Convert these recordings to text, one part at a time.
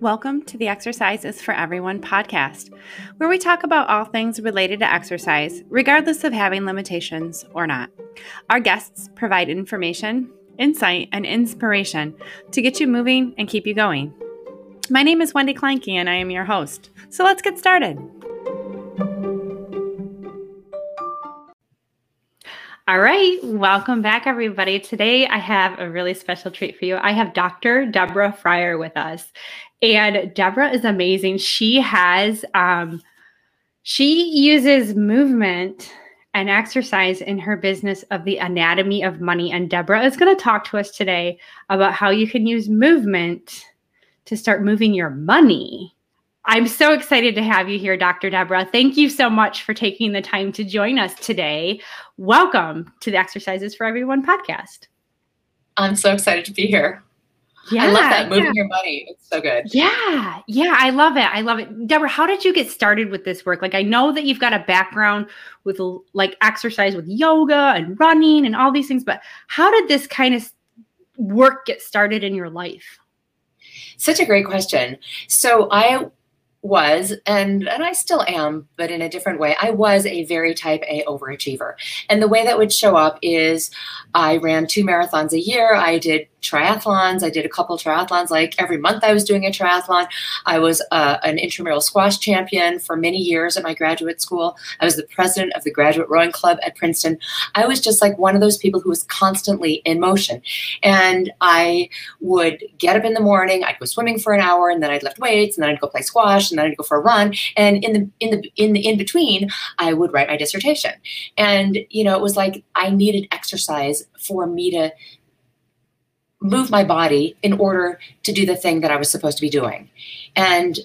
Welcome to the Exercises for Everyone podcast, where we talk about all things related to exercise, regardless of having limitations or not. Our guests provide information, insight, and inspiration to get you moving and keep you going. My name is Wendy Kleinke, and I am your host. So let's get started. All right, welcome back, everybody. Today I have a really special treat for you. I have Dr. Deborah Fryer with us, and Deborah is amazing. She has, um, she uses movement and exercise in her business of the anatomy of money. And Deborah is going to talk to us today about how you can use movement to start moving your money. I'm so excited to have you here, Dr. Deborah. Thank you so much for taking the time to join us today. Welcome to the Exercises for Everyone podcast. I'm so excited to be here. Yeah, I love that moving yeah. your body. It's so good. Yeah, yeah, I love it. I love it. Deborah, how did you get started with this work? Like, I know that you've got a background with like exercise with yoga and running and all these things, but how did this kind of work get started in your life? Such a great question. So I was and and I still am but in a different way. I was a very type A overachiever. And the way that would show up is I ran two marathons a year. I did triathlons. I did a couple triathlons. Like every month, I was doing a triathlon. I was uh, an intramural squash champion for many years at my graduate school. I was the president of the graduate rowing club at Princeton. I was just like one of those people who was constantly in motion. And I would get up in the morning. I'd go swimming for an hour, and then I'd lift weights, and then I'd go play squash, and then I'd go for a run. And in the in the in the in between, I would write my dissertation. And you know, it was like I needed exercise for me to move my body in order to do the thing that I was supposed to be doing. And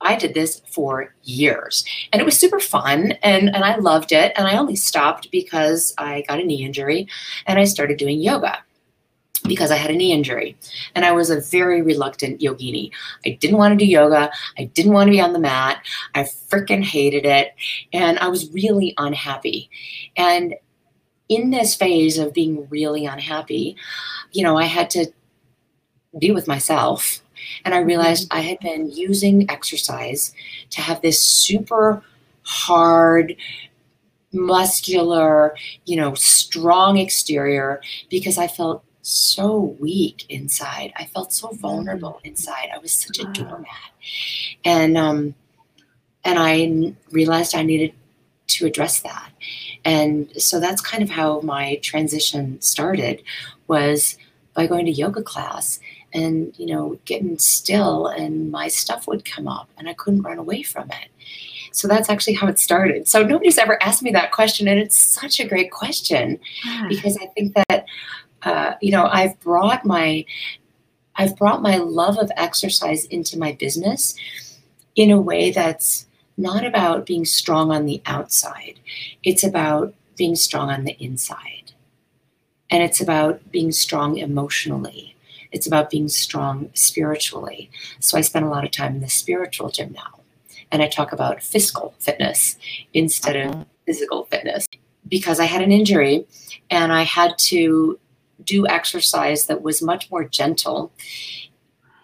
I did this for years and it was super fun and, and I loved it. And I only stopped because I got a knee injury and I started doing yoga because I had a knee injury and I was a very reluctant yogini. I didn't want to do yoga. I didn't want to be on the mat. I freaking hated it. And I was really unhappy. And in this phase of being really unhappy, you know, I had to be with myself. And I realized mm-hmm. I had been using exercise to have this super hard, muscular, you know, strong exterior because I felt so weak inside. I felt so vulnerable mm-hmm. inside. I was such a doormat. And um and I realized I needed to address that. And so that's kind of how my transition started was by going to yoga class and, you know, getting still and my stuff would come up and I couldn't run away from it. So that's actually how it started. So nobody's ever asked me that question and it's such a great question yeah. because I think that uh, you know, I've brought my I've brought my love of exercise into my business in a way that's not about being strong on the outside. It's about being strong on the inside. And it's about being strong emotionally. It's about being strong spiritually. So I spend a lot of time in the spiritual gym now. And I talk about physical fitness instead of uh-huh. physical fitness because I had an injury and I had to do exercise that was much more gentle.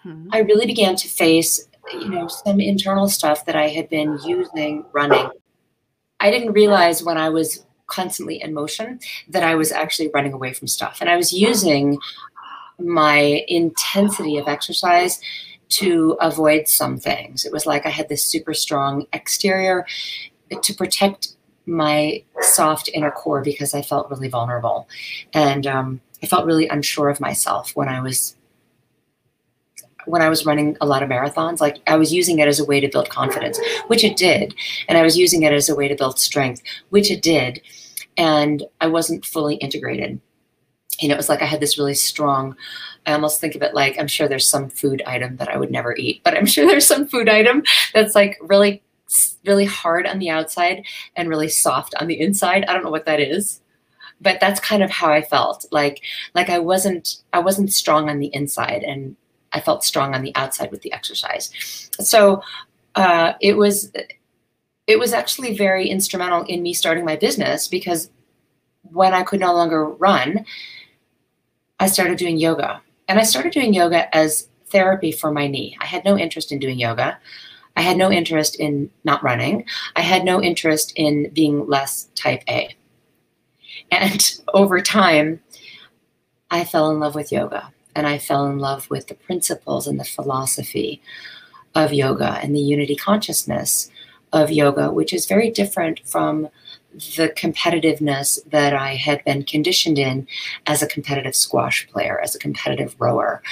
Hmm. I really began to face you know, some internal stuff that I had been using running. I didn't realize when I was constantly in motion that I was actually running away from stuff. And I was using my intensity of exercise to avoid some things. It was like I had this super strong exterior to protect my soft inner core because I felt really vulnerable. And um, I felt really unsure of myself when I was when I was running a lot of marathons, like I was using it as a way to build confidence, which it did. And I was using it as a way to build strength, which it did. And I wasn't fully integrated. You know, it was like I had this really strong, I almost think of it like I'm sure there's some food item that I would never eat, but I'm sure there's some food item that's like really, really hard on the outside and really soft on the inside. I don't know what that is but that's kind of how I felt like like I wasn't I wasn't strong on the inside and I felt strong on the outside with the exercise. So uh, it was it was actually very instrumental in me starting my business because when I could no longer run, I started doing yoga. And I started doing yoga as therapy for my knee. I had no interest in doing yoga. I had no interest in not running. I had no interest in being less type A. And over time, I fell in love with yoga and I fell in love with the principles and the philosophy of yoga and the unity consciousness of yoga, which is very different from the competitiveness that I had been conditioned in as a competitive squash player, as a competitive rower,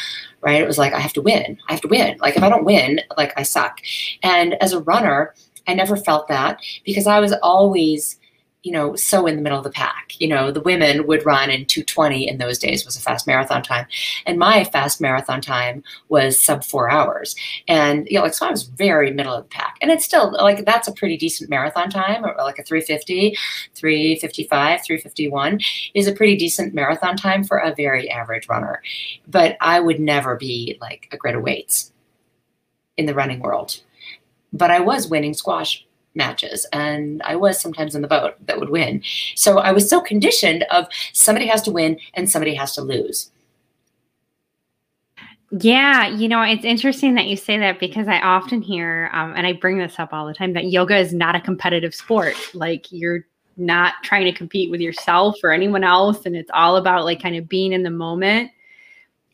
right? It was like, I have to win. I have to win. Like, if I don't win, like, I suck. And as a runner, I never felt that because I was always you know, so in the middle of the pack. You know, the women would run in 220 in those days was a fast marathon time. And my fast marathon time was sub four hours. And, you know, like, so I was very middle of the pack. And it's still like, that's a pretty decent marathon time, or like a 350, 355, 351 is a pretty decent marathon time for a very average runner. But I would never be like a Greta Waitz in the running world. But I was winning squash matches and I was sometimes in the boat that would win. So I was so conditioned of somebody has to win and somebody has to lose. Yeah, you know, it's interesting that you say that because I often hear, um, and I bring this up all the time, that yoga is not a competitive sport. Like you're not trying to compete with yourself or anyone else, and it's all about like kind of being in the moment.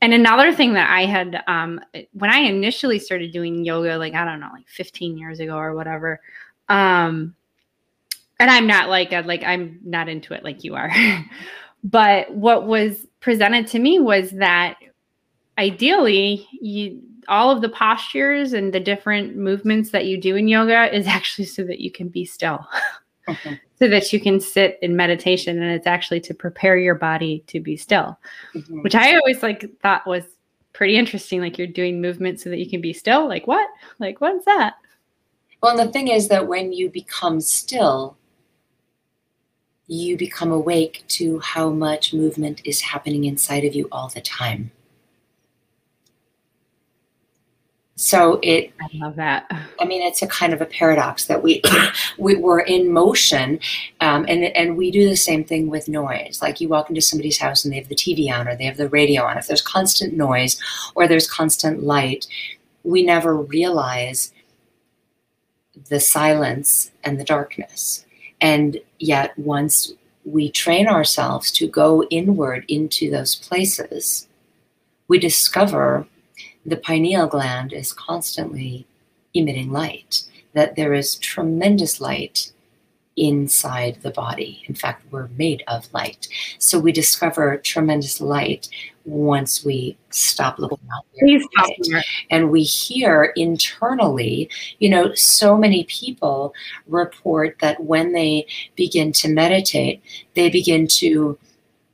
And another thing that I had, um, when I initially started doing yoga, like I don't know, like 15 years ago or whatever, um, and I'm not like a, like I'm not into it like you are. but what was presented to me was that ideally you all of the postures and the different movements that you do in yoga is actually so that you can be still. Okay. so that you can sit in meditation and it's actually to prepare your body to be still. Mm-hmm. Which I always like thought was pretty interesting like you're doing movement so that you can be still. Like what? Like what's that? Well, and the thing is that when you become still, you become awake to how much movement is happening inside of you all the time. So it I love that. I mean, it's a kind of a paradox that we, we we're in motion, um, and and we do the same thing with noise. Like you walk into somebody's house and they have the TV on or they have the radio on. If there's constant noise or there's constant light, we never realize the silence and the darkness. And yet, once we train ourselves to go inward into those places, we discover the pineal gland is constantly emitting light, that there is tremendous light inside the body. In fact, we're made of light. So we discover tremendous light once we stop looking out there. And we hear internally, you know, so many people report that when they begin to meditate, they begin to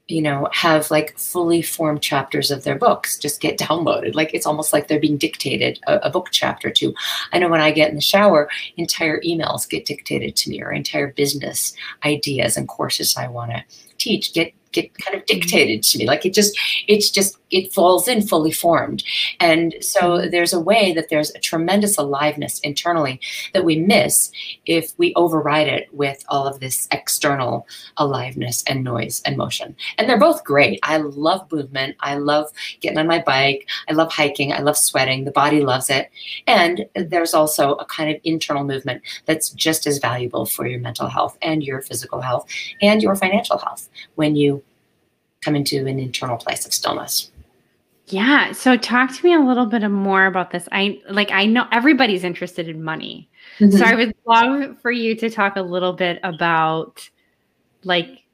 you know, have like fully formed chapters of their books just get downloaded. Like it's almost like they're being dictated a, a, book chapter to. I know when I get in the shower, entire emails get dictated to me or entire business ideas and courses I want to teach get get kind of dictated to me. Like it just, it's just, it falls in fully formed. And so mm-hmm. there's a way that there's a tremendous aliveness internally that we miss if we override it with all of this external aliveness and noise and motion. And they're both great. I love movement. I love getting on my bike. I love hiking. I love sweating. The body loves it. And there's also a kind of internal movement that's just as valuable for your mental health and your physical health and your financial health when you come into an internal place of stillness. Yeah. So talk to me a little bit more about this. I like I know everybody's interested in money. Mm-hmm. So I would love for you to talk a little bit about like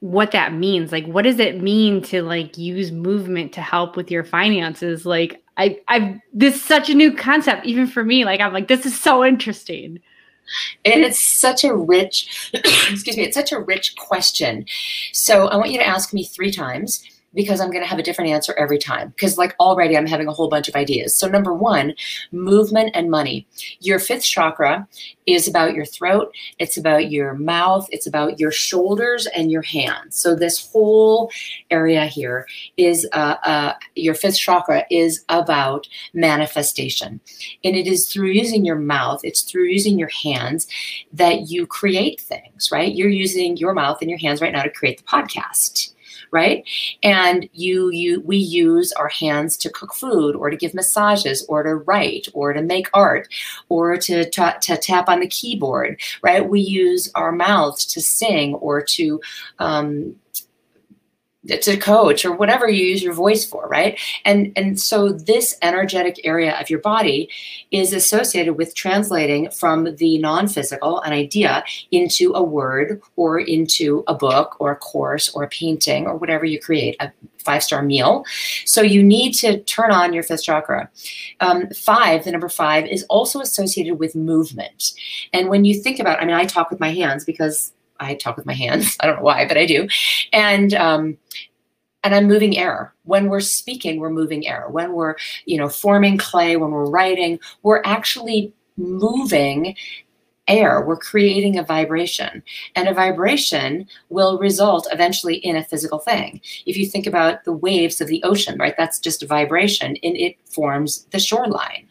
what that means. Like what does it mean to like use movement to help with your finances? Like I I this is such a new concept even for me. Like I'm like this is so interesting. And it's such a rich, excuse me, it's such a rich question. So I want you to ask me three times because I'm going to have a different answer every time. Because, like, already I'm having a whole bunch of ideas. So, number one, movement and money. Your fifth chakra is about your throat, it's about your mouth, it's about your shoulders and your hands. So, this whole area here is uh, uh, your fifth chakra is about manifestation. And it is through using your mouth, it's through using your hands that you create things, right? You're using your mouth and your hands right now to create the podcast right? And you you we use our hands to cook food or to give massages or to write or to make art or to to, to tap on the keyboard, right? We use our mouths to sing or to um, to coach or whatever you use your voice for right? And and so this energetic area of your body is associated with translating from the non-physical an idea into a word or into a book or a course or a painting or whatever you create a five star meal. So you need to turn on your fifth chakra. Um, five the number five is also associated with movement. And when you think about i mean i talk with my hands because I talk with my hands. I don't know why, but I do. And um, and I'm moving air. When we're speaking, we're moving air. When we're, you know, forming clay, when we're writing, we're actually moving air. We're creating a vibration. And a vibration will result eventually in a physical thing. If you think about the waves of the ocean, right? That's just a vibration and it forms the shoreline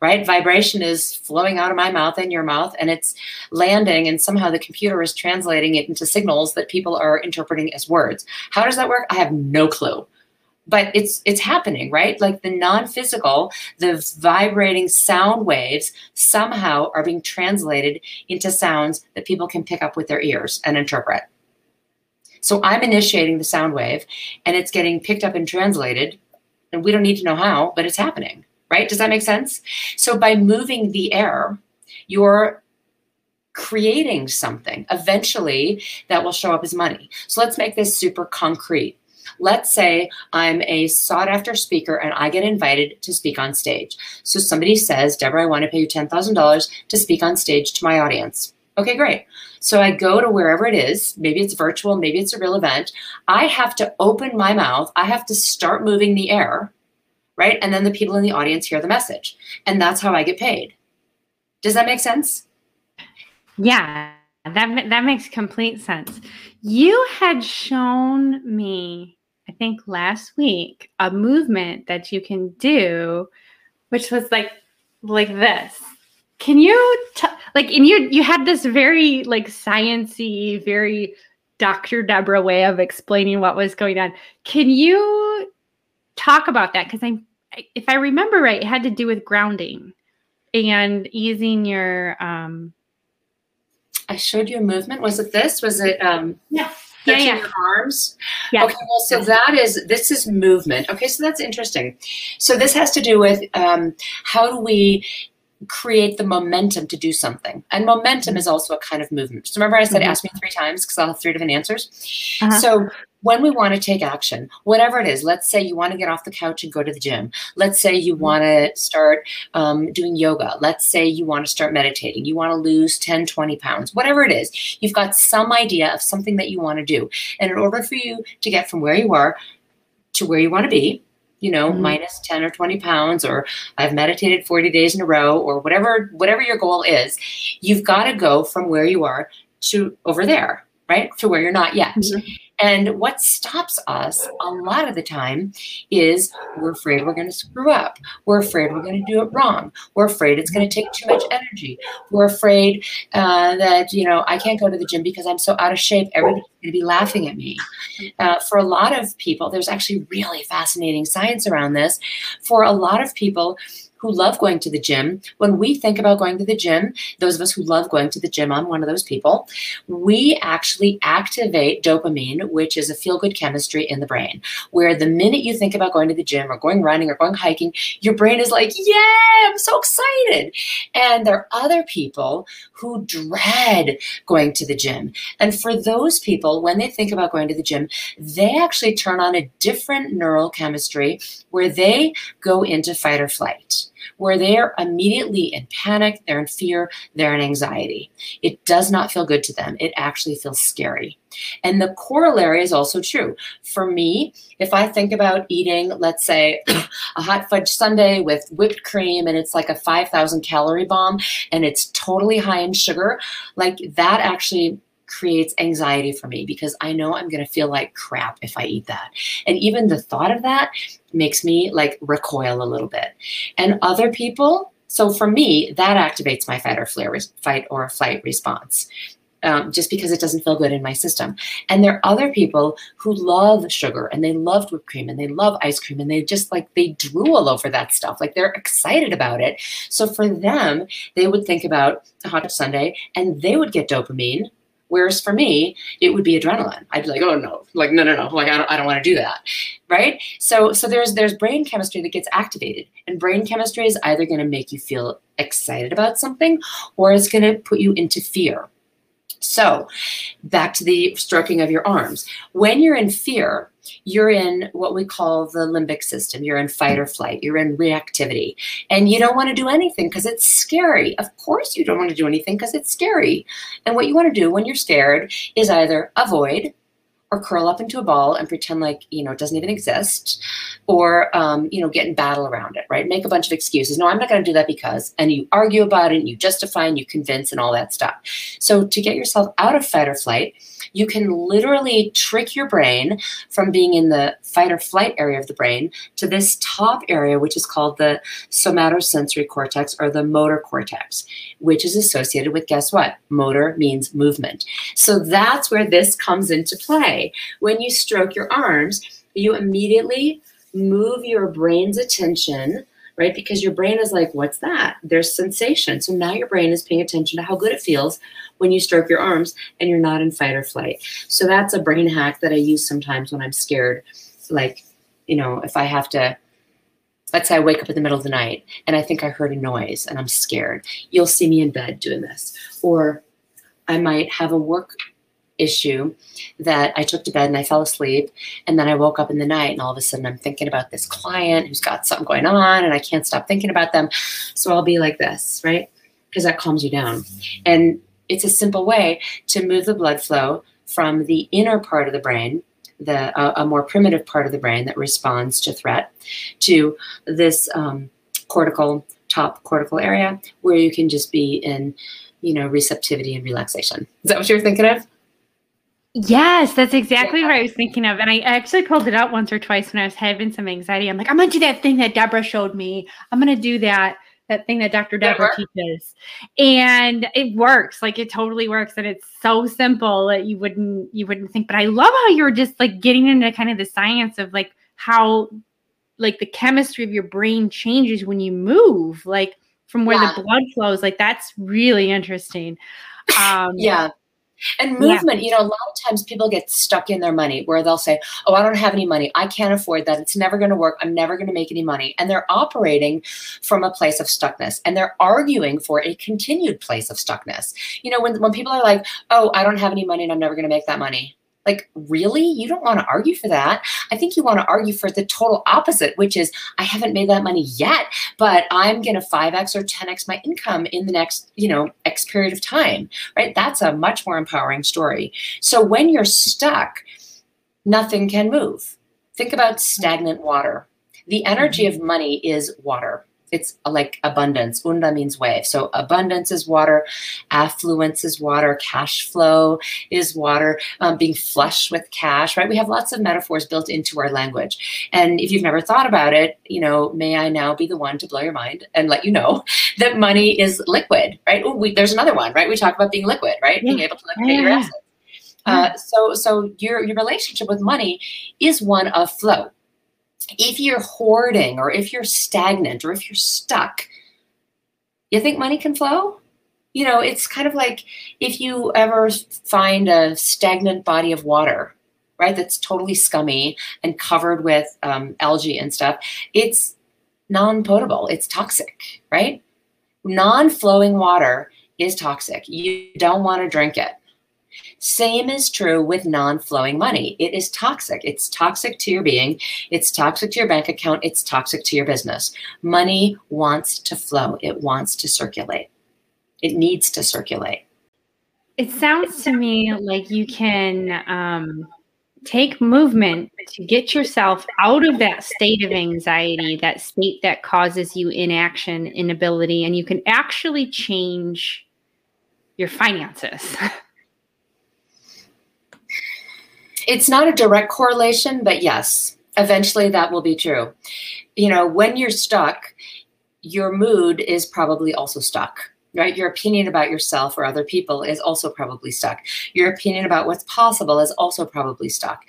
right? Vibration is flowing out of my mouth and your mouth, and it's landing, and somehow the computer is translating it into signals that people are interpreting as words. How does that work? I have no clue. But it's it's happening, right? Like the non-physical, the vibrating sound waves somehow are being translated into sounds that people can pick up with their ears and interpret. So I'm initiating the sound wave and it's getting picked up and translated. And we don't need to know how, but it's happening right? Does that make sense? So by moving the air, you're creating something eventually that will show up as money. So let's make this super concrete. Let's say I'm a sought after speaker and I get invited to speak on stage. So somebody says, Deborah, I want to pay you $10,000 to speak on stage to my audience. Okay, great. So I go to wherever it is. Maybe it's virtual, maybe it's a real event. I have to open my mouth. I have to start moving the air right? And then the people in the audience hear the message. And that's how I get paid. Does that make sense? Yeah, that that makes complete sense. You had shown me, I think last week, a movement that you can do, which was like like this. Can you t- like and you you had this very like sciency, very Dr. Deborah way of explaining what was going on. Can you talk about that? Because I'm if I remember right, it had to do with grounding and easing your um I showed you a movement. Was it this? Was it um yeah. Yeah, yeah. your arms. Yeah. Okay. Well, so that is this is movement. Okay, so that's interesting. So this has to do with um, how do we create the momentum to do something. And momentum is also a kind of movement. So remember I said mm-hmm. ask me three times because I'll have three different answers. Uh-huh. So when we want to take action, whatever it is, let's say you want to get off the couch and go to the gym. Let's say you mm-hmm. want to start um, doing yoga. Let's say you want to start meditating. You want to lose 10, 20 pounds, whatever it is. You've got some idea of something that you want to do. And in order for you to get from where you are to where you want to be, you know, mm-hmm. minus 10 or 20 pounds, or I've meditated 40 days in a row, or whatever, whatever your goal is, you've got to go from where you are to over there, right? To where you're not yet. Mm-hmm. And what stops us a lot of the time is we're afraid we're going to screw up. We're afraid we're going to do it wrong. We're afraid it's going to take too much energy. We're afraid uh, that, you know, I can't go to the gym because I'm so out of shape. Everybody's going to be laughing at me. Uh, for a lot of people, there's actually really fascinating science around this. For a lot of people, who love going to the gym, when we think about going to the gym, those of us who love going to the gym, I'm one of those people, we actually activate dopamine, which is a feel good chemistry in the brain, where the minute you think about going to the gym or going running or going hiking, your brain is like, yeah, I'm so excited. And there are other people who dread going to the gym. And for those people, when they think about going to the gym, they actually turn on a different neural chemistry where they go into fight or flight where they're immediately in panic, they're in fear, they're in anxiety. It does not feel good to them. It actually feels scary. And the corollary is also true. For me, if I think about eating, let's say, a hot fudge sundae with whipped cream and it's like a 5,000 calorie bomb and it's totally high in sugar, like that actually creates anxiety for me because I know I'm going to feel like crap if I eat that. And even the thought of that makes me like recoil a little bit. And other people, so for me, that activates my fight or flare, fight or flight response. um, just because it doesn't feel good in my system. And there are other people who love sugar and they love whipped cream and they love ice cream and they just like they drool over that stuff. Like they're excited about it. So for them, they would think about a hot sundae and they would get dopamine. Whereas for me, it would be adrenaline. I'd be like, oh no, like no, no, no, like I don't, I don't want to do that, right? So, so there's there's brain chemistry that gets activated, and brain chemistry is either going to make you feel excited about something, or it's going to put you into fear. So, back to the stroking of your arms. When you're in fear, you're in what we call the limbic system. You're in fight or flight. You're in reactivity. And you don't want to do anything because it's scary. Of course, you don't want to do anything because it's scary. And what you want to do when you're scared is either avoid, or curl up into a ball and pretend like you know it doesn't even exist or um, you know get in battle around it right? Make a bunch of excuses. No i'm not going to do that because and you argue about it and you justify and you convince and all that stuff. So to get yourself out of fight or flight you can literally trick your brain from being in the fight or flight area of the brain to this top area, which is called the somatosensory cortex or the motor cortex, which is associated with guess what? Motor means movement. So that's where this comes into play. When you stroke your arms, you immediately move your brain's attention right? Because your brain is like, what's that? There's sensation. So now your brain is paying attention to how good it feels when you stroke your arms and you're not in fight or flight. So that's a brain hack that I use sometimes when I'm scared. Like, you know, if I have to, let's say I wake up in the middle of the night and I think I heard a noise and I'm scared, you'll see me in bed doing this. Or I might have a work issue that I took to bed and I fell asleep. And then I woke up in the night and all of a sudden I'm thinking about this client who's got something going on and I can't stop thinking about them. So I'll be like this, right? Because that calms you down. And it's a simple way to move the blood flow from the inner part of the brain the uh, a more primitive part of the brain that responds to threat to this um, cortical top cortical area where you can just be in you know receptivity and relaxation is that what you're thinking of Yes, that's exactly yeah. what I was thinking of. And I actually pulled it out once or twice when I was having some anxiety. I'm like, I'm gonna do that thing that Deborah showed me. I'm gonna do that that thing that Dr. Deborah teaches. And it works. Like it totally works. And it's so simple that you wouldn't you wouldn't think. But I love how you're just like getting into kind of the science of like how like the chemistry of your brain changes when you move, like from where yeah. the blood flows. Like that's really interesting. Um yeah and movement, yeah. you know, a lot of times people get stuck in their money where they'll say, Oh, I don't have any money. I can't afford that. It's never going to work. I'm never going to make any money. And they're operating from a place of stuckness and they're arguing for a continued place of stuckness. You know, when, when people are like, Oh, I don't have any money and I'm never going to make that money. Like, really? You don't want to argue for that. I think you want to argue for the total opposite, which is I haven't made that money yet, but I'm going to 5x or 10x my income in the next, you know, X period of time, right? That's a much more empowering story. So when you're stuck, nothing can move. Think about stagnant water. The energy of mm-hmm. money is water it's like abundance. Unda means wave. So abundance is water, affluence is water, cash flow is water, um, being flush with cash, right? We have lots of metaphors built into our language. And if you've never thought about it, you know, may I now be the one to blow your mind and let you know that money is liquid, right? Ooh, we, there's another one, right? We talk about being liquid, right? Yeah. Being able to liquidate yeah. your assets. Uh, so, so your your relationship with money is one of flow if you're hoarding or if you're stagnant or if you're stuck, you think money can flow? You know, it's kind of like if you ever find a stagnant body of water, right, that's totally scummy and covered with um, algae and stuff, it's non potable, it's toxic, right? Non flowing water is toxic. You don't want to drink it. Same is true with non flowing money. It is toxic. It's toxic to your being, it's toxic to your bank account, it's toxic to your business. Money wants to flow, it wants to circulate, it needs to circulate. It sounds to me like you can um, take movement to get yourself out of that state of anxiety, that state that causes you inaction, inability, and you can actually change your finances. it's not a direct correlation, but yes, eventually that will be true. You know, when you're stuck, your mood is probably also stuck, right? Your opinion about yourself or other people is also probably stuck. Your opinion about what's possible is also probably stuck.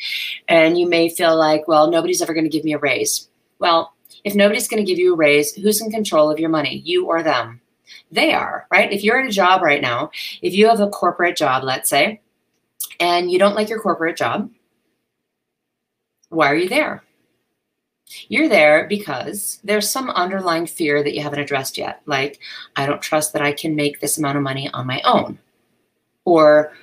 And you may feel like, well, nobody's ever going to give me a raise. Well, if nobody's going to give you a raise, who's in control of your money, you or them? They are, right? If you're in a job right now, if you have a corporate job, let's say, and you don't like your corporate job, why are you there? You're there because there's some underlying fear that you haven't addressed yet. Like, I don't trust that I can make this amount of money on my own. Or,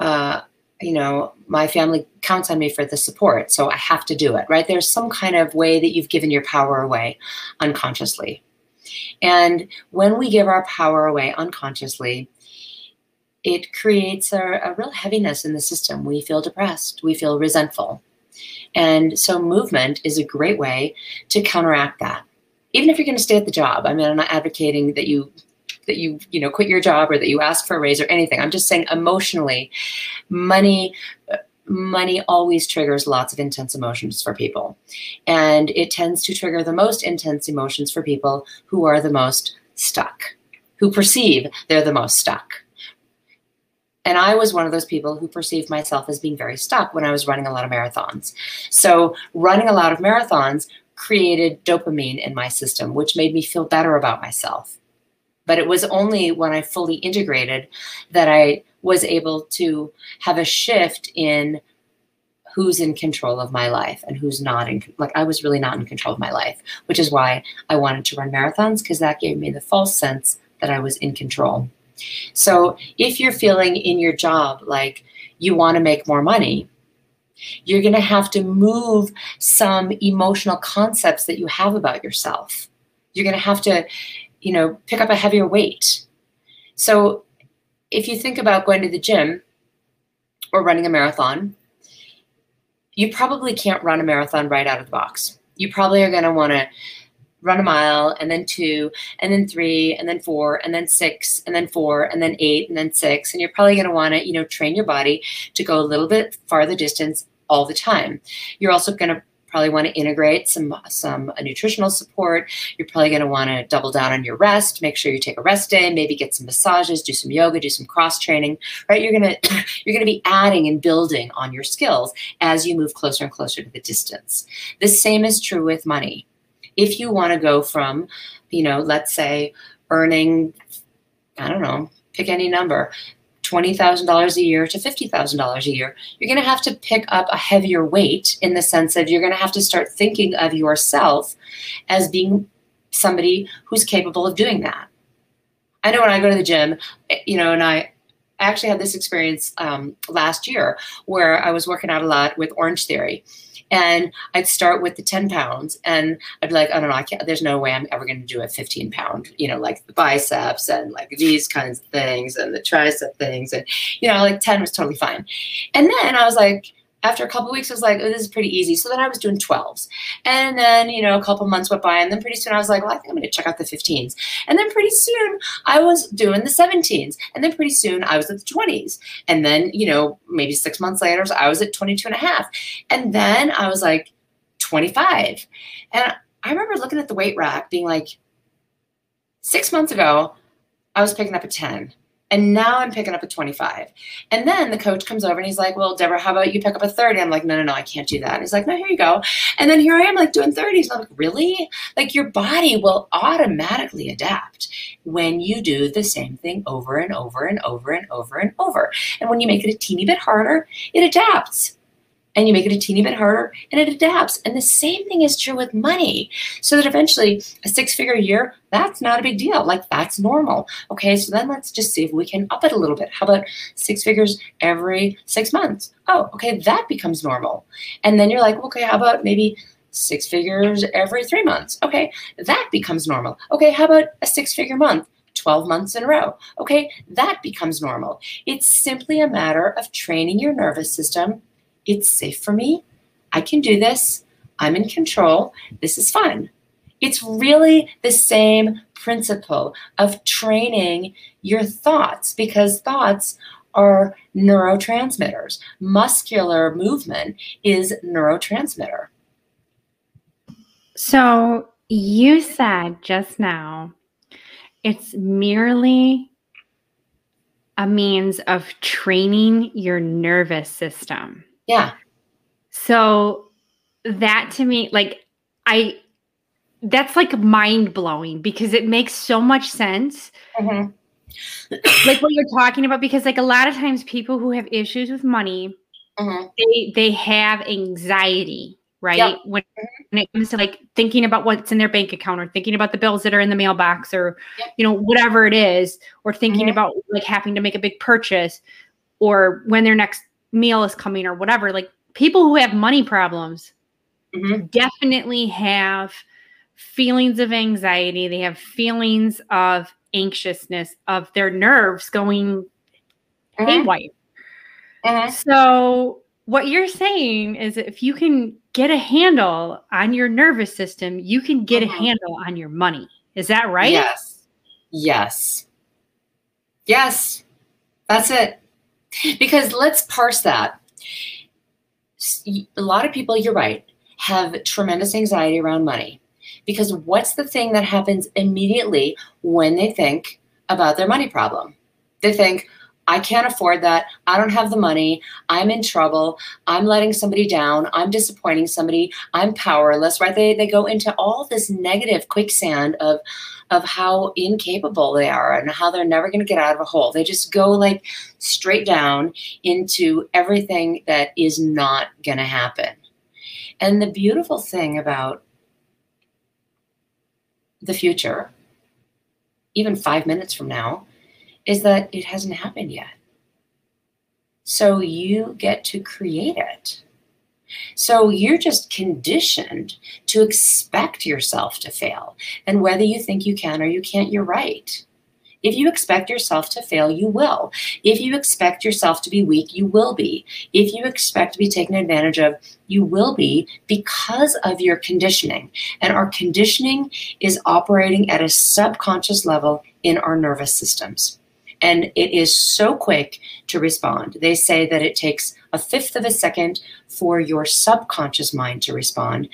uh, you know, my family counts on me for the support, so I have to do it, right? There's some kind of way that you've given your power away unconsciously. And when we give our power away unconsciously, it creates a, a real heaviness in the system. We feel depressed, we feel resentful. And so movement is a great way to counteract that. Even if you're going to stay at the job, I mean, I'm not advocating that you that you you know quit your job or that you ask for a raise or anything. I'm just saying emotionally, money money always triggers lots of intense emotions for people. And it tends to trigger the most intense emotions for people who are the most stuck, who perceive they're the most stuck. And I was one of those people who perceived myself as being very stuck when I was running a lot of marathons. So, running a lot of marathons created dopamine in my system, which made me feel better about myself. But it was only when I fully integrated that I was able to have a shift in who's in control of my life and who's not in like I was really not in control of my life, which is why I wanted to run marathons because that gave me the false sense that I was in control. So if you're feeling in your job like you want to make more money, you're going to have to move some emotional concepts that you have about yourself. You're going to have to, you know, pick up a heavier weight. So if you think about going to the gym or running a marathon, you probably can't run a marathon right out of the box. You probably are going to want to run a mile and then two and then three and then four and then six and then four and then eight and then six. And you're probably going to want to you know train your body to go a little bit farther distance all the time. You're also going to probably want to integrate some some uh, nutritional support. You're probably going to want to double down on your rest make sure you take a rest day maybe get some massages do some yoga do some cross training right? You're to you're going to be adding and building on your skills as you move closer and closer to the distance. The same is true with money if you want to go from, you know, let's say earning, I don't know, pick any number, $20,000 a year to $50,000 a year, you're going to have to pick up a heavier weight in the sense of you're going to have to start thinking of yourself as being somebody who's capable of doing that. I know when I go to the gym, you know, and I, I actually had this experience um, last year where I was working out a lot with Orange Theory. And I'd start with the 10 pounds and I'd be like, I don't know, I can't, there's no way I'm ever going to do a 15 pound, you know, like the biceps and like these kinds of things and the tricep things. And, you know, like 10 was totally fine. And then I was like, after a couple weeks, I was like, oh, this is pretty easy. So then I was doing 12s. And then, you know, a couple months went by. And then pretty soon I was like, well, I think I'm going to check out the 15s. And then pretty soon I was doing the 17s. And then pretty soon I was at the 20s. And then, you know, maybe six months later, I was at 22 and a half. And then I was like 25. And I remember looking at the weight rack being like, six months ago, I was picking up a 10. And now I'm picking up a 25. And then the coach comes over and he's like, Well, Deborah, how about you pick up a 30? I'm like, No, no, no, I can't do that. He's like, No, here you go. And then here I am, like doing 30s. I'm like, Really? Like your body will automatically adapt when you do the same thing over and over and over and over and over. And when you make it a teeny bit harder, it adapts and you make it a teeny bit harder and it adapts. And the same thing is true with money. So that eventually a six figure year, that's not a big deal. Like that's normal. Okay, so then let's just see if we can up it a little bit. How about six figures every six months? Oh, okay, that becomes normal. And then you're like, okay, how about maybe six figures every three months? Okay, that becomes normal. Okay, how about a six figure month? 12 months in a row. Okay, that becomes normal. It's simply a matter of training your nervous system it's safe for me. I can do this. I'm in control. This is fun. It's really the same principle of training your thoughts because thoughts are neurotransmitters. Muscular movement is neurotransmitter. So you said just now it's merely a means of training your nervous system. Yeah. So that to me, like, I, that's like mind blowing because it makes so much sense. Mm-hmm. like what you're talking about, because like a lot of times people who have issues with money, mm-hmm. they they have anxiety right? Yep. When, when it comes to like thinking about what's in their bank account or thinking about the bills that are in the mailbox or, yep. you know, whatever it is, or thinking mm-hmm. about like having to make a big purchase or when their next meal is coming or whatever. Like people who have money problems mm-hmm. definitely have feelings of anxiety. They have feelings of anxiousness, of their nerves going mm-hmm. haywire. Mm-hmm. So, what you're saying is if you can get a handle on your nervous system, you can get mm-hmm. a handle on your money. Is that right? Yes. Yes. Yes. That's it. Because let's parse that. A lot of people, you're right, have tremendous anxiety around money. Because what's the thing that happens immediately when they think about their money problem? They think, I can't afford that. I don't have the money. I'm in trouble. I'm letting somebody down. I'm disappointing somebody. I'm powerless, right? They, they go into all this negative quicksand of, of how incapable they are and how they're never going to get out of a hole. They just go like straight down into everything that is not going to happen. And the beautiful thing about the future, even five minutes from now, is that it hasn't happened yet. So you get to create it. So you're just conditioned to expect yourself to fail. And whether you think you can or you can't, you're right. If you expect yourself to fail, you will. If you expect yourself to be weak, you will be. If you expect to be taken advantage of, you will be because of your conditioning. And our conditioning is operating at a subconscious level in our nervous systems and it is so quick to respond. They say that it takes a fifth of a second for your subconscious mind to respond,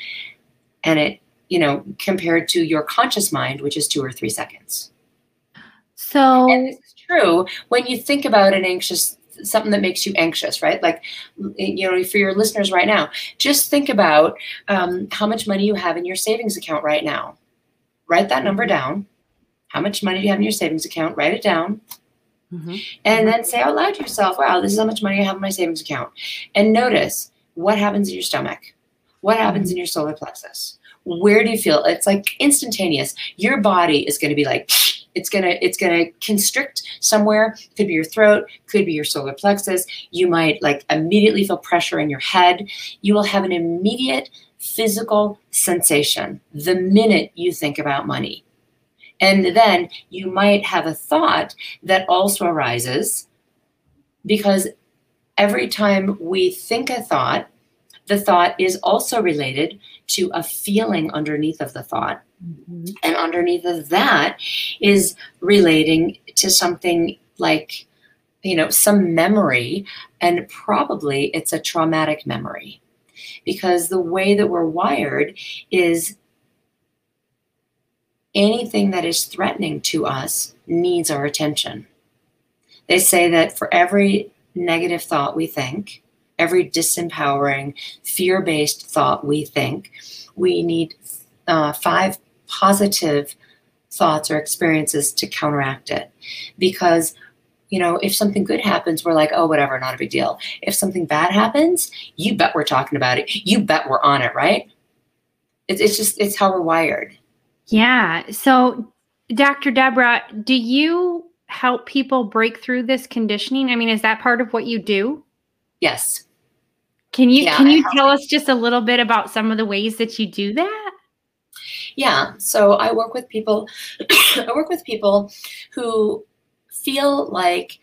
and it, you know, compared to your conscious mind, which is two or three seconds. So, and this is true when you think about an anxious something that makes you anxious, right? Like, you know, for your listeners right now, just think about um, how much money you have in your savings account right now. Write that number mm-hmm. down. How much money do you have in your savings account? Write it down. Mm-hmm. And then say out loud to yourself, wow, this is how much money I have in my savings account. And notice what happens in your stomach. What happens mm-hmm. in your solar plexus? Where do you feel? It's like instantaneous. Your body is going to be like, it's gonna it's gonna constrict somewhere could be your throat could be your solar plexus you might like immediately feel pressure in your head you will have an immediate physical sensation the minute you think about money and then you might have a thought that also arises because every time we think a thought, the thought is also related to a feeling underneath of the thought. Mm-hmm. And underneath of that is relating to something like, you know, some memory, and probably it's a traumatic memory. Because the way that we're wired is anything that is threatening to us needs our attention. They say that for every negative thought we think, every disempowering, fear based thought we think, we need uh, five positive thoughts or experiences to counteract it. Because, you know, if something good happens, we're like, oh, whatever, not a big deal. If something bad happens, you bet we're talking about it. You bet we're on it, right? It's, it's just, it's how we're wired. Yeah. So, Dr. Deborah, do you help people break through this conditioning? I mean, is that part of what you do? Yes. Can you yeah, can you tell us just a little bit about some of the ways that you do that? Yeah. So I work with people I work with people who feel like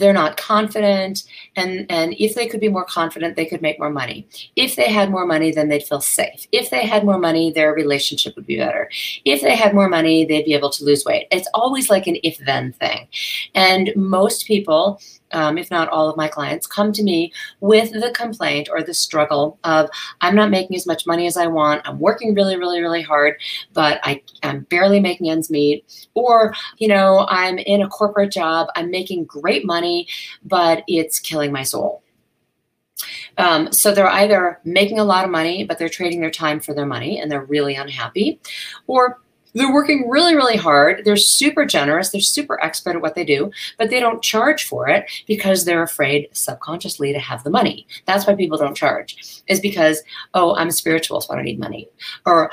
they're not confident and and if they could be more confident they could make more money. If they had more money then they'd feel safe. If they had more money their relationship would be better. If they had more money they'd be able to lose weight. It's always like an if then thing. And most people um, if not all of my clients, come to me with the complaint or the struggle of I'm not making as much money as I want. I'm working really, really, really hard, but I am barely making ends meet. Or, you know, I'm in a corporate job, I'm making great money, but it's killing my soul. Um, so they're either making a lot of money, but they're trading their time for their money and they're really unhappy, or they're working really, really hard. They're super generous. They're super expert at what they do, but they don't charge for it because they're afraid subconsciously to have the money. That's why people don't charge, is because, oh, I'm spiritual, so I don't need money. Or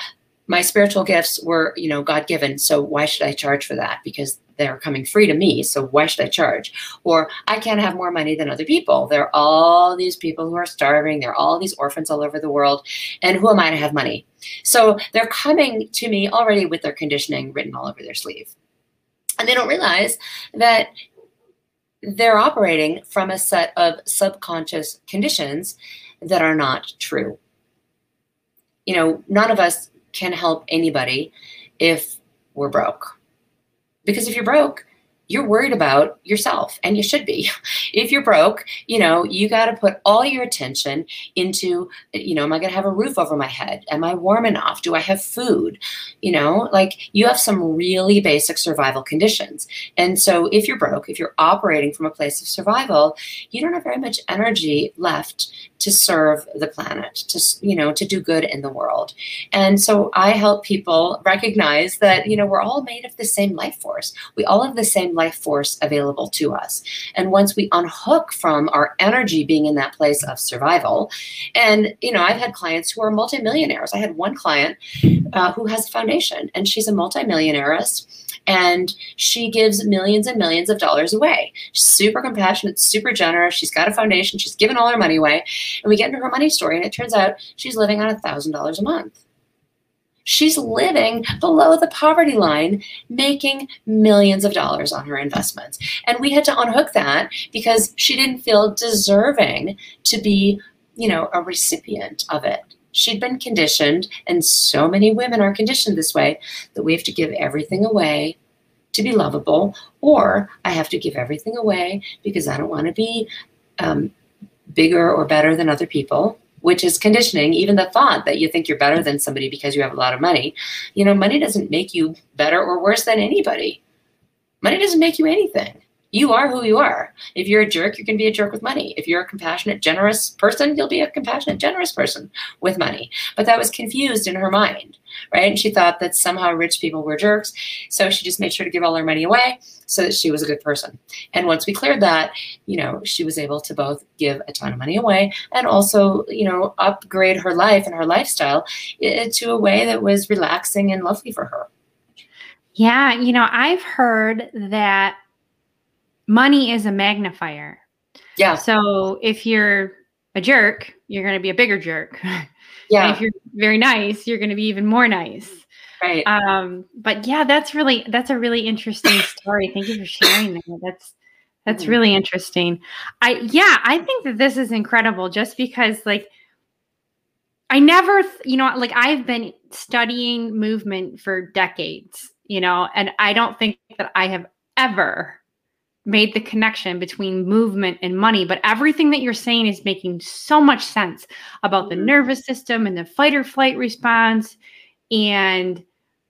my spiritual gifts were, you know, God given, so why should I charge for that? Because they're coming free to me, so why should I charge? Or I can't have more money than other people. There are all these people who are starving. There are all these orphans all over the world. And who am I to have money? So they're coming to me already with their conditioning written all over their sleeve. And they don't realize that they're operating from a set of subconscious conditions that are not true. You know, none of us can help anybody if we're broke because if you're broke, you're worried about yourself and you should be. If you're broke you know you got to put all your attention into you know am i going to have a roof over my head? Am i warm enough? Do i have food? You know like you have some really basic survival conditions. And so if you're broke if you're operating from a place of survival you don't have very much energy left to serve the planet to you know to do good in the world. And so i help people recognize that you know we're all made of the same life force. We all have the same life force available to us. And once we unhook from our energy being in that place of survival and you know i've had clients who are multimillionaires. I had one client uh, who has a foundation and she's a multimillionaires and she gives millions and millions of dollars away. She's super compassionate, super generous. She's got a foundation. She's given all her money away. And we get into her money story, and it turns out she's living on $1,000 a month. She's living below the poverty line, making millions of dollars on her investments. And we had to unhook that because she didn't feel deserving to be, you know, a recipient of it. She'd been conditioned, and so many women are conditioned this way that we have to give everything away to be lovable, or I have to give everything away because I don't want to be um, bigger or better than other people, which is conditioning. Even the thought that you think you're better than somebody because you have a lot of money, you know, money doesn't make you better or worse than anybody. Money doesn't make you anything you are who you are. If you're a jerk, you can be a jerk with money. If you're a compassionate, generous person, you'll be a compassionate, generous person with money. But that was confused in her mind, right? And she thought that somehow rich people were jerks. So she just made sure to give all her money away so that she was a good person. And once we cleared that, you know, she was able to both give a ton of money away and also, you know, upgrade her life and her lifestyle eh, to a way that was relaxing and lovely for her. Yeah, you know, I've heard that money is a magnifier. Yeah. So if you're a jerk, you're going to be a bigger jerk. Yeah. And if you're very nice, you're going to be even more nice. Right. Um, but yeah, that's really that's a really interesting story. Thank you for sharing that. That's that's mm-hmm. really interesting. I yeah, I think that this is incredible just because like I never, you know, like I've been studying movement for decades, you know, and I don't think that I have ever made the connection between movement and money but everything that you're saying is making so much sense about the mm-hmm. nervous system and the fight or flight response and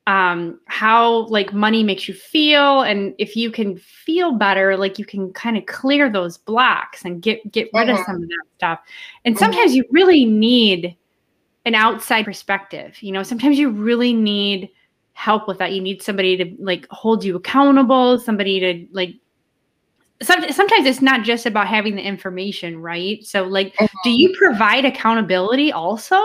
um, how like money makes you feel and if you can feel better like you can kind of clear those blocks and get get rid of mm-hmm. some of that stuff and mm-hmm. sometimes you really need an outside perspective you know sometimes you really need help with that you need somebody to like hold you accountable somebody to like sometimes it's not just about having the information, right? So, like, mm-hmm. do you provide accountability also?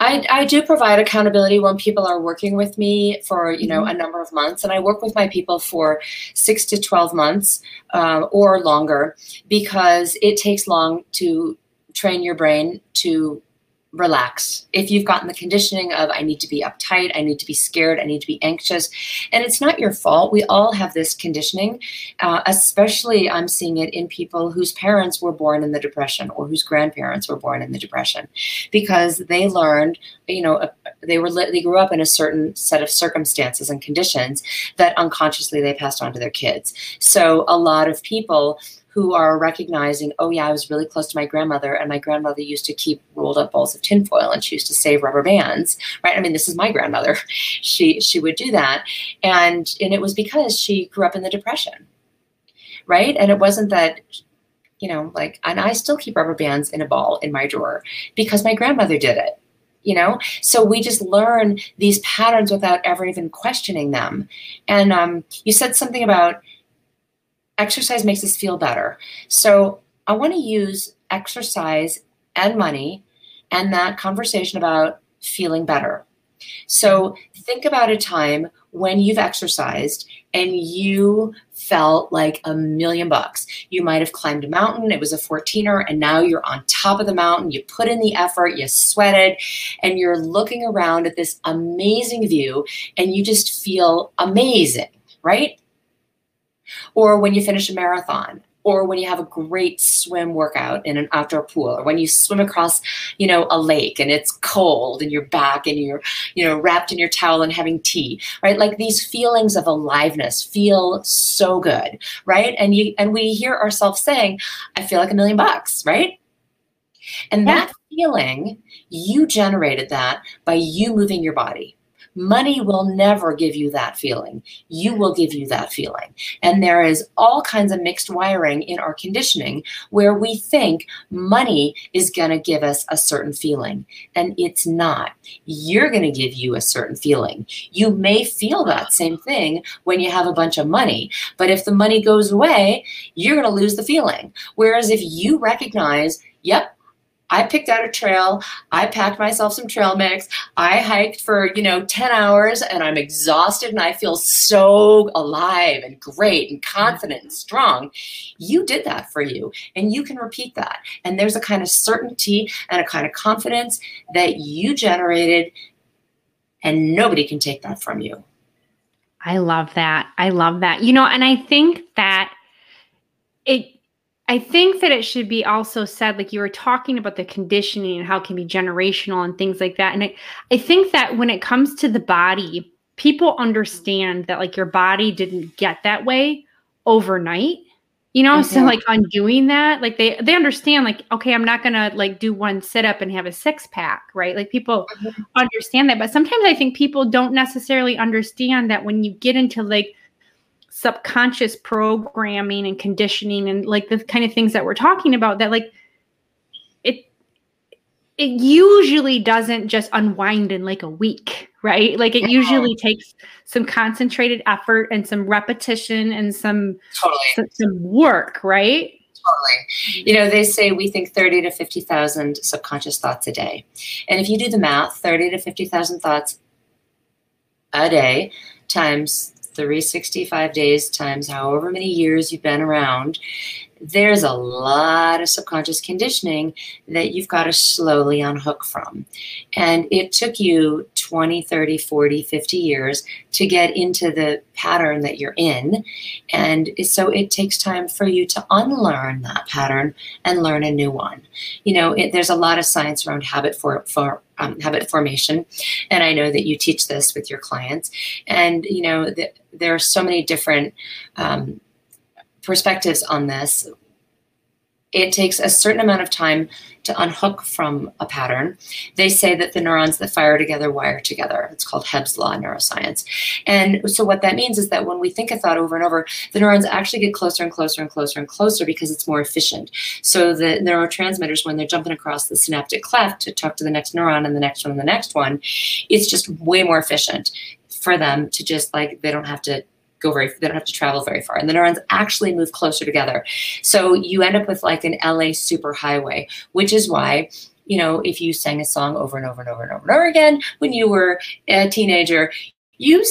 I, I do provide accountability when people are working with me for you know mm-hmm. a number of months, and I work with my people for six to twelve months uh, or longer because it takes long to train your brain to relax. If you've gotten the conditioning of, I need to be uptight, I need to be scared, I need to be anxious, and it's not your fault. We all have this conditioning, uh, especially I'm seeing it in people whose parents were born in the Depression or whose grandparents were born in the Depression because they learned, you know, uh, they were they grew up in a certain set of circumstances and conditions that unconsciously they passed on to their kids. So a lot of people who are recognizing, oh yeah, I was really close to my grandmother, and my grandmother used to keep rolled up balls of tinfoil, and she used to save rubber bands, right? I mean, this is my grandmother. She she would do that, and and it was because she grew up in the depression, right? And it wasn't that you know, like, and I still keep rubber bands in a ball in my drawer because my grandmother did it you know so we just learn these patterns without ever even questioning them and um, you said something about exercise makes us feel better. So I want to use exercise and money and that conversation about feeling better. So think about a time when you've exercised and you felt like a million bucks. You might have climbed a mountain, it was a 14er, and now you're on top of the mountain. You put in the effort, you sweated, and you're looking around at this amazing view, and you just feel amazing, right? Or when you finish a marathon or when you have a great swim workout in an outdoor pool or when you swim across you know a lake and it's cold and you're back and you're you know wrapped in your towel and having tea right? Like these feelings of aliveness feel so good right? And you and we hear ourselves saying i feel like a million bucks right? And that feeling you generated that by you moving your body Money will never give you that feeling. You will give you that feeling. And there is all kinds of mixed wiring in our conditioning where we think money is going to give us a certain feeling. And it's not. You're going to give you a certain feeling. You may feel that same thing when you have a bunch of money. But if the money goes away, you're going to lose the feeling. Whereas if you recognize, yep, I picked out a trail. I packed myself some trail mix. I hiked for, you know, 10 hours and I'm exhausted and I feel so alive and great and confident and strong. You did that for you and you can repeat that. And there's a kind of certainty and a kind of confidence that you generated and nobody can take that from you. I love that. I love that. You know, and I think that it I think that it should be also said, like you were talking about the conditioning and how it can be generational and things like that. And I, I think that when it comes to the body, people understand that like your body didn't get that way overnight. You know, mm-hmm. so like undoing that, like they they understand, like, okay, I'm not gonna like do one sit up and have a six pack, right? Like people mm-hmm. understand that. But sometimes I think people don't necessarily understand that when you get into like subconscious programming and conditioning and like the kind of things that we're talking about that like it it usually doesn't just unwind in like a week right like it usually takes some concentrated effort and some repetition and some totally some, some work right Totally. You know, they say we think 30 to 50,000 subconscious thoughts a day. And if you do the math, 30 to 50,000 thoughts a day times 365 days times however many years you've been around, there's a lot of subconscious conditioning that you've got to slowly unhook from. And it took you 20, 30, 40, 50 years to get into the pattern that you're in. And so it takes time for you to unlearn that pattern and learn a new one. You know, it, there's a lot of science around habit for, for um, habit formation. And I know that you teach this with your clients. And, you know, the, there are so many different um, perspectives on this. It takes a certain amount of time to unhook from a pattern. They say that the neurons that fire together wire together. It's called Hebb's law in neuroscience. And so what that means is that when we think a thought over and over, the neurons actually get closer and closer and closer and closer because it's more efficient. So the neurotransmitters, when they're jumping across the synaptic cleft to talk to the next neuron and the next one and the next one, it's just way more efficient for them to just like they don't have to go very they don't have to travel very far. And the neurons actually move closer together. So you end up with like an la superhighway which is why you know if you sang a song over and over and over and over and over again when you were a teenager you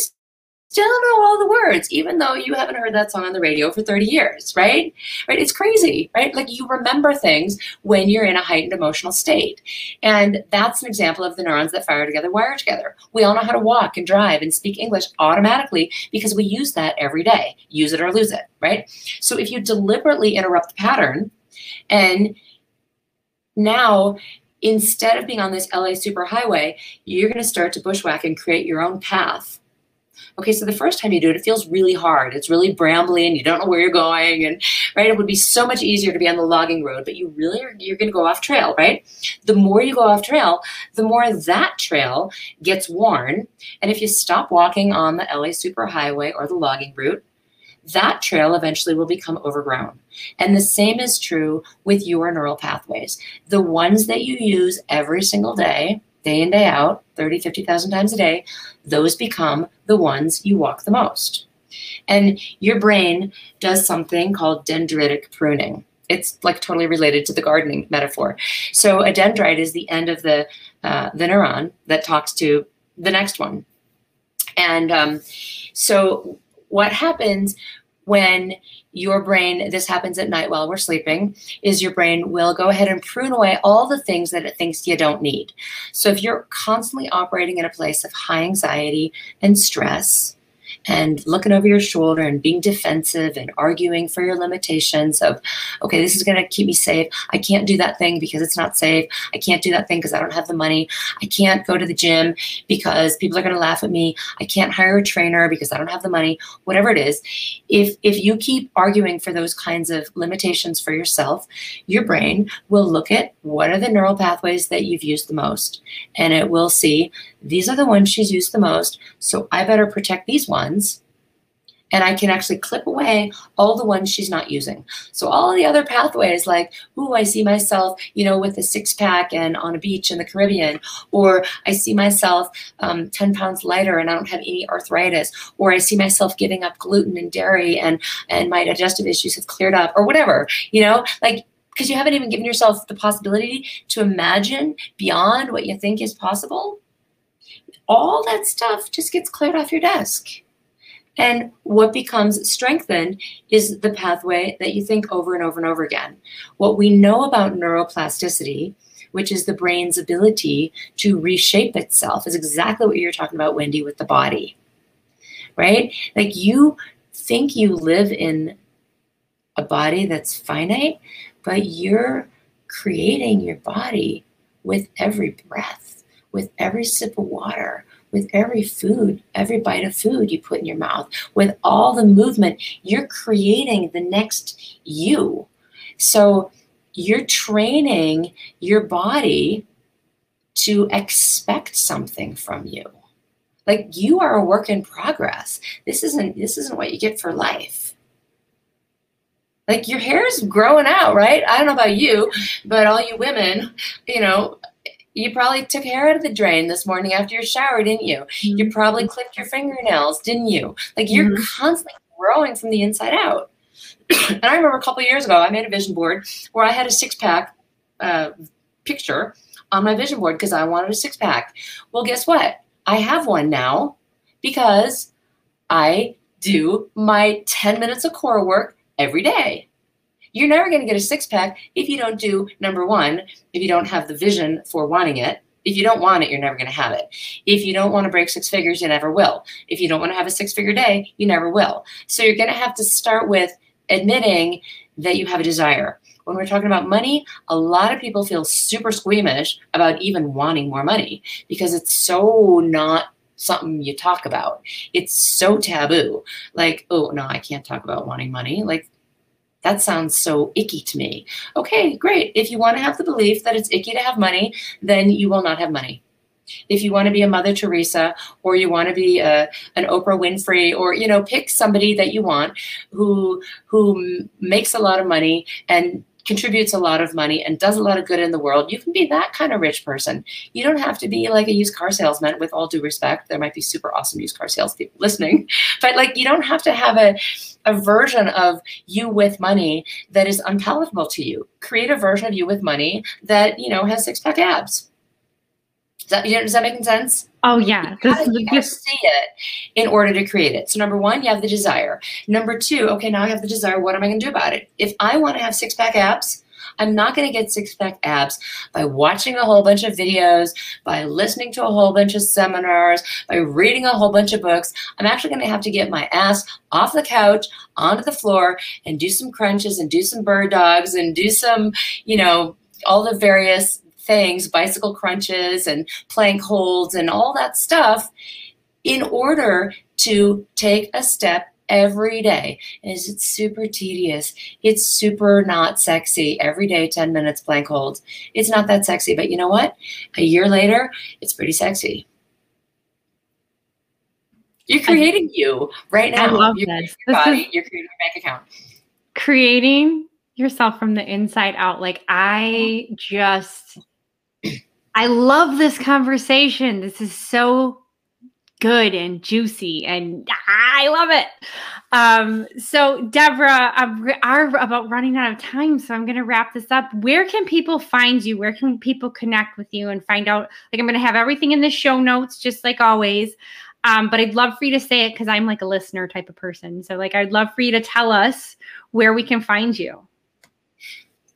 still know all the words, even though you haven't heard that song on the radio for 30 years, right? Right? It's crazy, right? Like you remember things when you're in a heightened emotional state. And that's an example of the neurons that fire together, wire together. We all know how to walk and drive and speak English automatically because we use that every day. Use it or lose it, right? So if you deliberately interrupt the pattern and now instead of being on this LA superhighway, you're going to start to bushwhack and create your own path Okay, so the first time you do it, it feels really hard. It's really brambly and you don't know where you're going. And right, it would be so much easier to be on the logging road, but you really are you're gonna go off trail, right? The more you go off trail, the more that trail gets worn. And if you stop walking on the LA superhighway or the logging route, that trail eventually will become overgrown. And the same is true with your neural pathways. The ones that you use every single day, day in, day out, 30, 50,000 times a day, those become the ones you walk the most. And your brain does something called dendritic pruning. It's like totally related to the gardening metaphor. So a dendrite is the end of the uh, the neuron that talks to the next one. And um, so what happens when your brain, this happens at night while we're sleeping, is your brain will go ahead and prune away all the things that it thinks you don't need. So if you're constantly operating in a place of high anxiety and stress, and looking over your shoulder and being defensive and arguing for your limitations of, okay, this is going to keep me safe. I can't do that thing because it's not safe. I can't do that thing because I don't have the money. I can't go to the gym because people are going to laugh at me. I can't hire a trainer because I don't have the money. Whatever it is, if if you keep arguing for those kinds of limitations for yourself, your brain will look at what are the neural pathways that you've used the most and it will see these are the ones she's used the most, so I better protect these ones. And I can actually clip away all the ones she's not using. So all the other pathways, like, ooh, I see myself, you know, with a six pack and on a beach in the Caribbean, or I see myself um, 10 pounds lighter and I don't have any arthritis, or I see myself giving up gluten and dairy and and my digestive issues have cleared up, or whatever, you know, like because you haven't even given yourself the possibility to imagine beyond what you think is possible all that stuff just gets cleared off your desk. And what becomes strengthened is the pathway that you think over and over and over again. What we know about neuroplasticity, which is the brain's ability to reshape itself, is exactly what you're talking about, Wendy, with the body. Right? Like you think you live in a body that's finite, but you're creating your body with every breath with every sip of water, with every food, every bite of food you put in your mouth, with all the movement, you're creating the next you. So you're training your body to expect something from you. Like you are a work in progress. This isn't this isn't what you get for life. Like your hair is growing out, right? I don't know about you, but all you women, you know, you probably took hair out of the drain this morning after your shower, didn't you? Mm-hmm. You probably clipped your fingernails, didn't you? Like you're mm-hmm. constantly growing from the inside out. and I remember a couple years ago, I made a vision board where I had a six pack uh, picture on my vision board because I wanted a six pack. Well, guess what? I have one now because I do my 10 minutes of core work every day. You're never going to get a six pack if you don't do number one, if you don't have the vision for wanting it. If you don't want it, you're never going to have it. If you don't want to break six figures, you never will. If you don't want to have a six figure day, you never will. So you're going to have to start with admitting that you have a desire. When we're talking about money, a lot of people feel super squeamish about even wanting more money because it's so not something you talk about. It's so taboo. Like, oh, no, I can't talk about wanting money. Like, that sounds so icky to me. Okay, great. If you want to have the belief that it's icky to have money, then you will not have money. If you want to be a Mother Teresa or you want to be a, an Oprah Winfrey or you know pick somebody that you want who who makes a lot of money and contributes a lot of money and does a lot of good in the world, you can be that kind of rich person. You don't have to be like a used car salesman, with all due respect. There might be super awesome used car salespeople listening, but like you don't have to have a, a version of you with money that is unpalatable to you. Create a version of you with money that, you know, has six pack abs Does that, does that make sense? Oh yeah, you gotta, you gotta see it in order to create it. So number one, you have the desire. Number two, okay, now I have the desire. What am I going to do about it? If I want to have six pack abs, I'm not going to get six pack abs by watching a whole bunch of videos, by listening to a whole bunch of seminars, by reading a whole bunch of books. I'm actually going to have to get my ass off the couch onto the floor and do some crunches and do some bird dogs and do some, you know, all the various things, bicycle crunches and plank holds and all that stuff in order to take a step every day. Is it super tedious? It's super not sexy. Every day, 10 minutes plank holds. It's not that sexy, but you know what? A year later, it's pretty sexy. You're creating you right now. I love you're this. Your body, you're creating your bank account. Creating yourself from the inside out. Like I just I love this conversation. This is so good and juicy and I love it. Um, so Deborah, I'm are about running out of time, so I'm going to wrap this up. Where can people find you? Where can people connect with you and find out? Like, I'm going to have everything in the show notes, just like always. Um, but I'd love for you to say it because I'm like a listener type of person. So, like, I'd love for you to tell us where we can find you.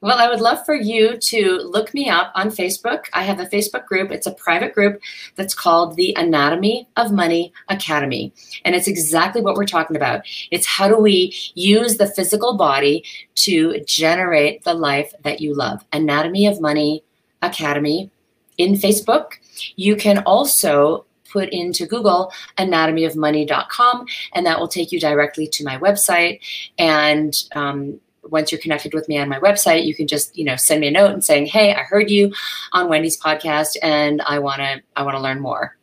Well, I would love for you to look me up on Facebook. I have a Facebook group. It's a private group that's called the Anatomy of Money Academy. And it's exactly what we're talking about. It's how do we use the physical body to generate the life that you love. Anatomy of Money Academy in Facebook. You can also put into Google anatomyofmoney.com, and that will take you directly to my website. And um, once you're connected with me on my website, you can just, you know, send me a note and saying, "Hey, I heard you on Wendy's podcast and I want to I want to learn more."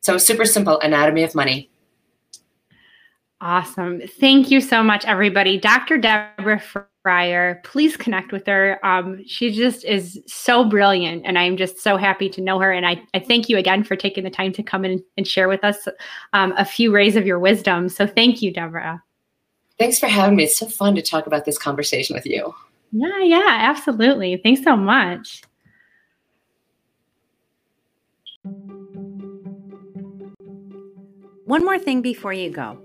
So super simple, Anatomy of Money. Awesome. Thank you so much everybody. Dr. Deborah Fryer, please connect with her. Um, she just is so brilliant and I'm just so happy to know her and I, I thank you again for taking the time to come in and share with us um, a few rays of your wisdom. So thank you, Deborah. Thanks for having me. It's so fun to talk about this conversation with you. Yeah, yeah, absolutely. Thanks so much. One more thing before you go.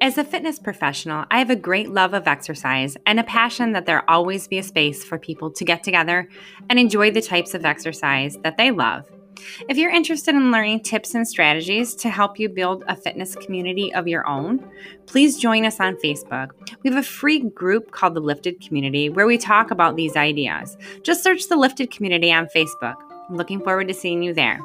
As a fitness professional, I have a great love of exercise and a passion that there always be a space for people to get together and enjoy the types of exercise that they love if you're interested in learning tips and strategies to help you build a fitness community of your own, please join us on Facebook. We have a free group called the Lifted Community where we talk about these ideas. Just search the Lifted Community on Facebook. I'm looking forward to seeing you there.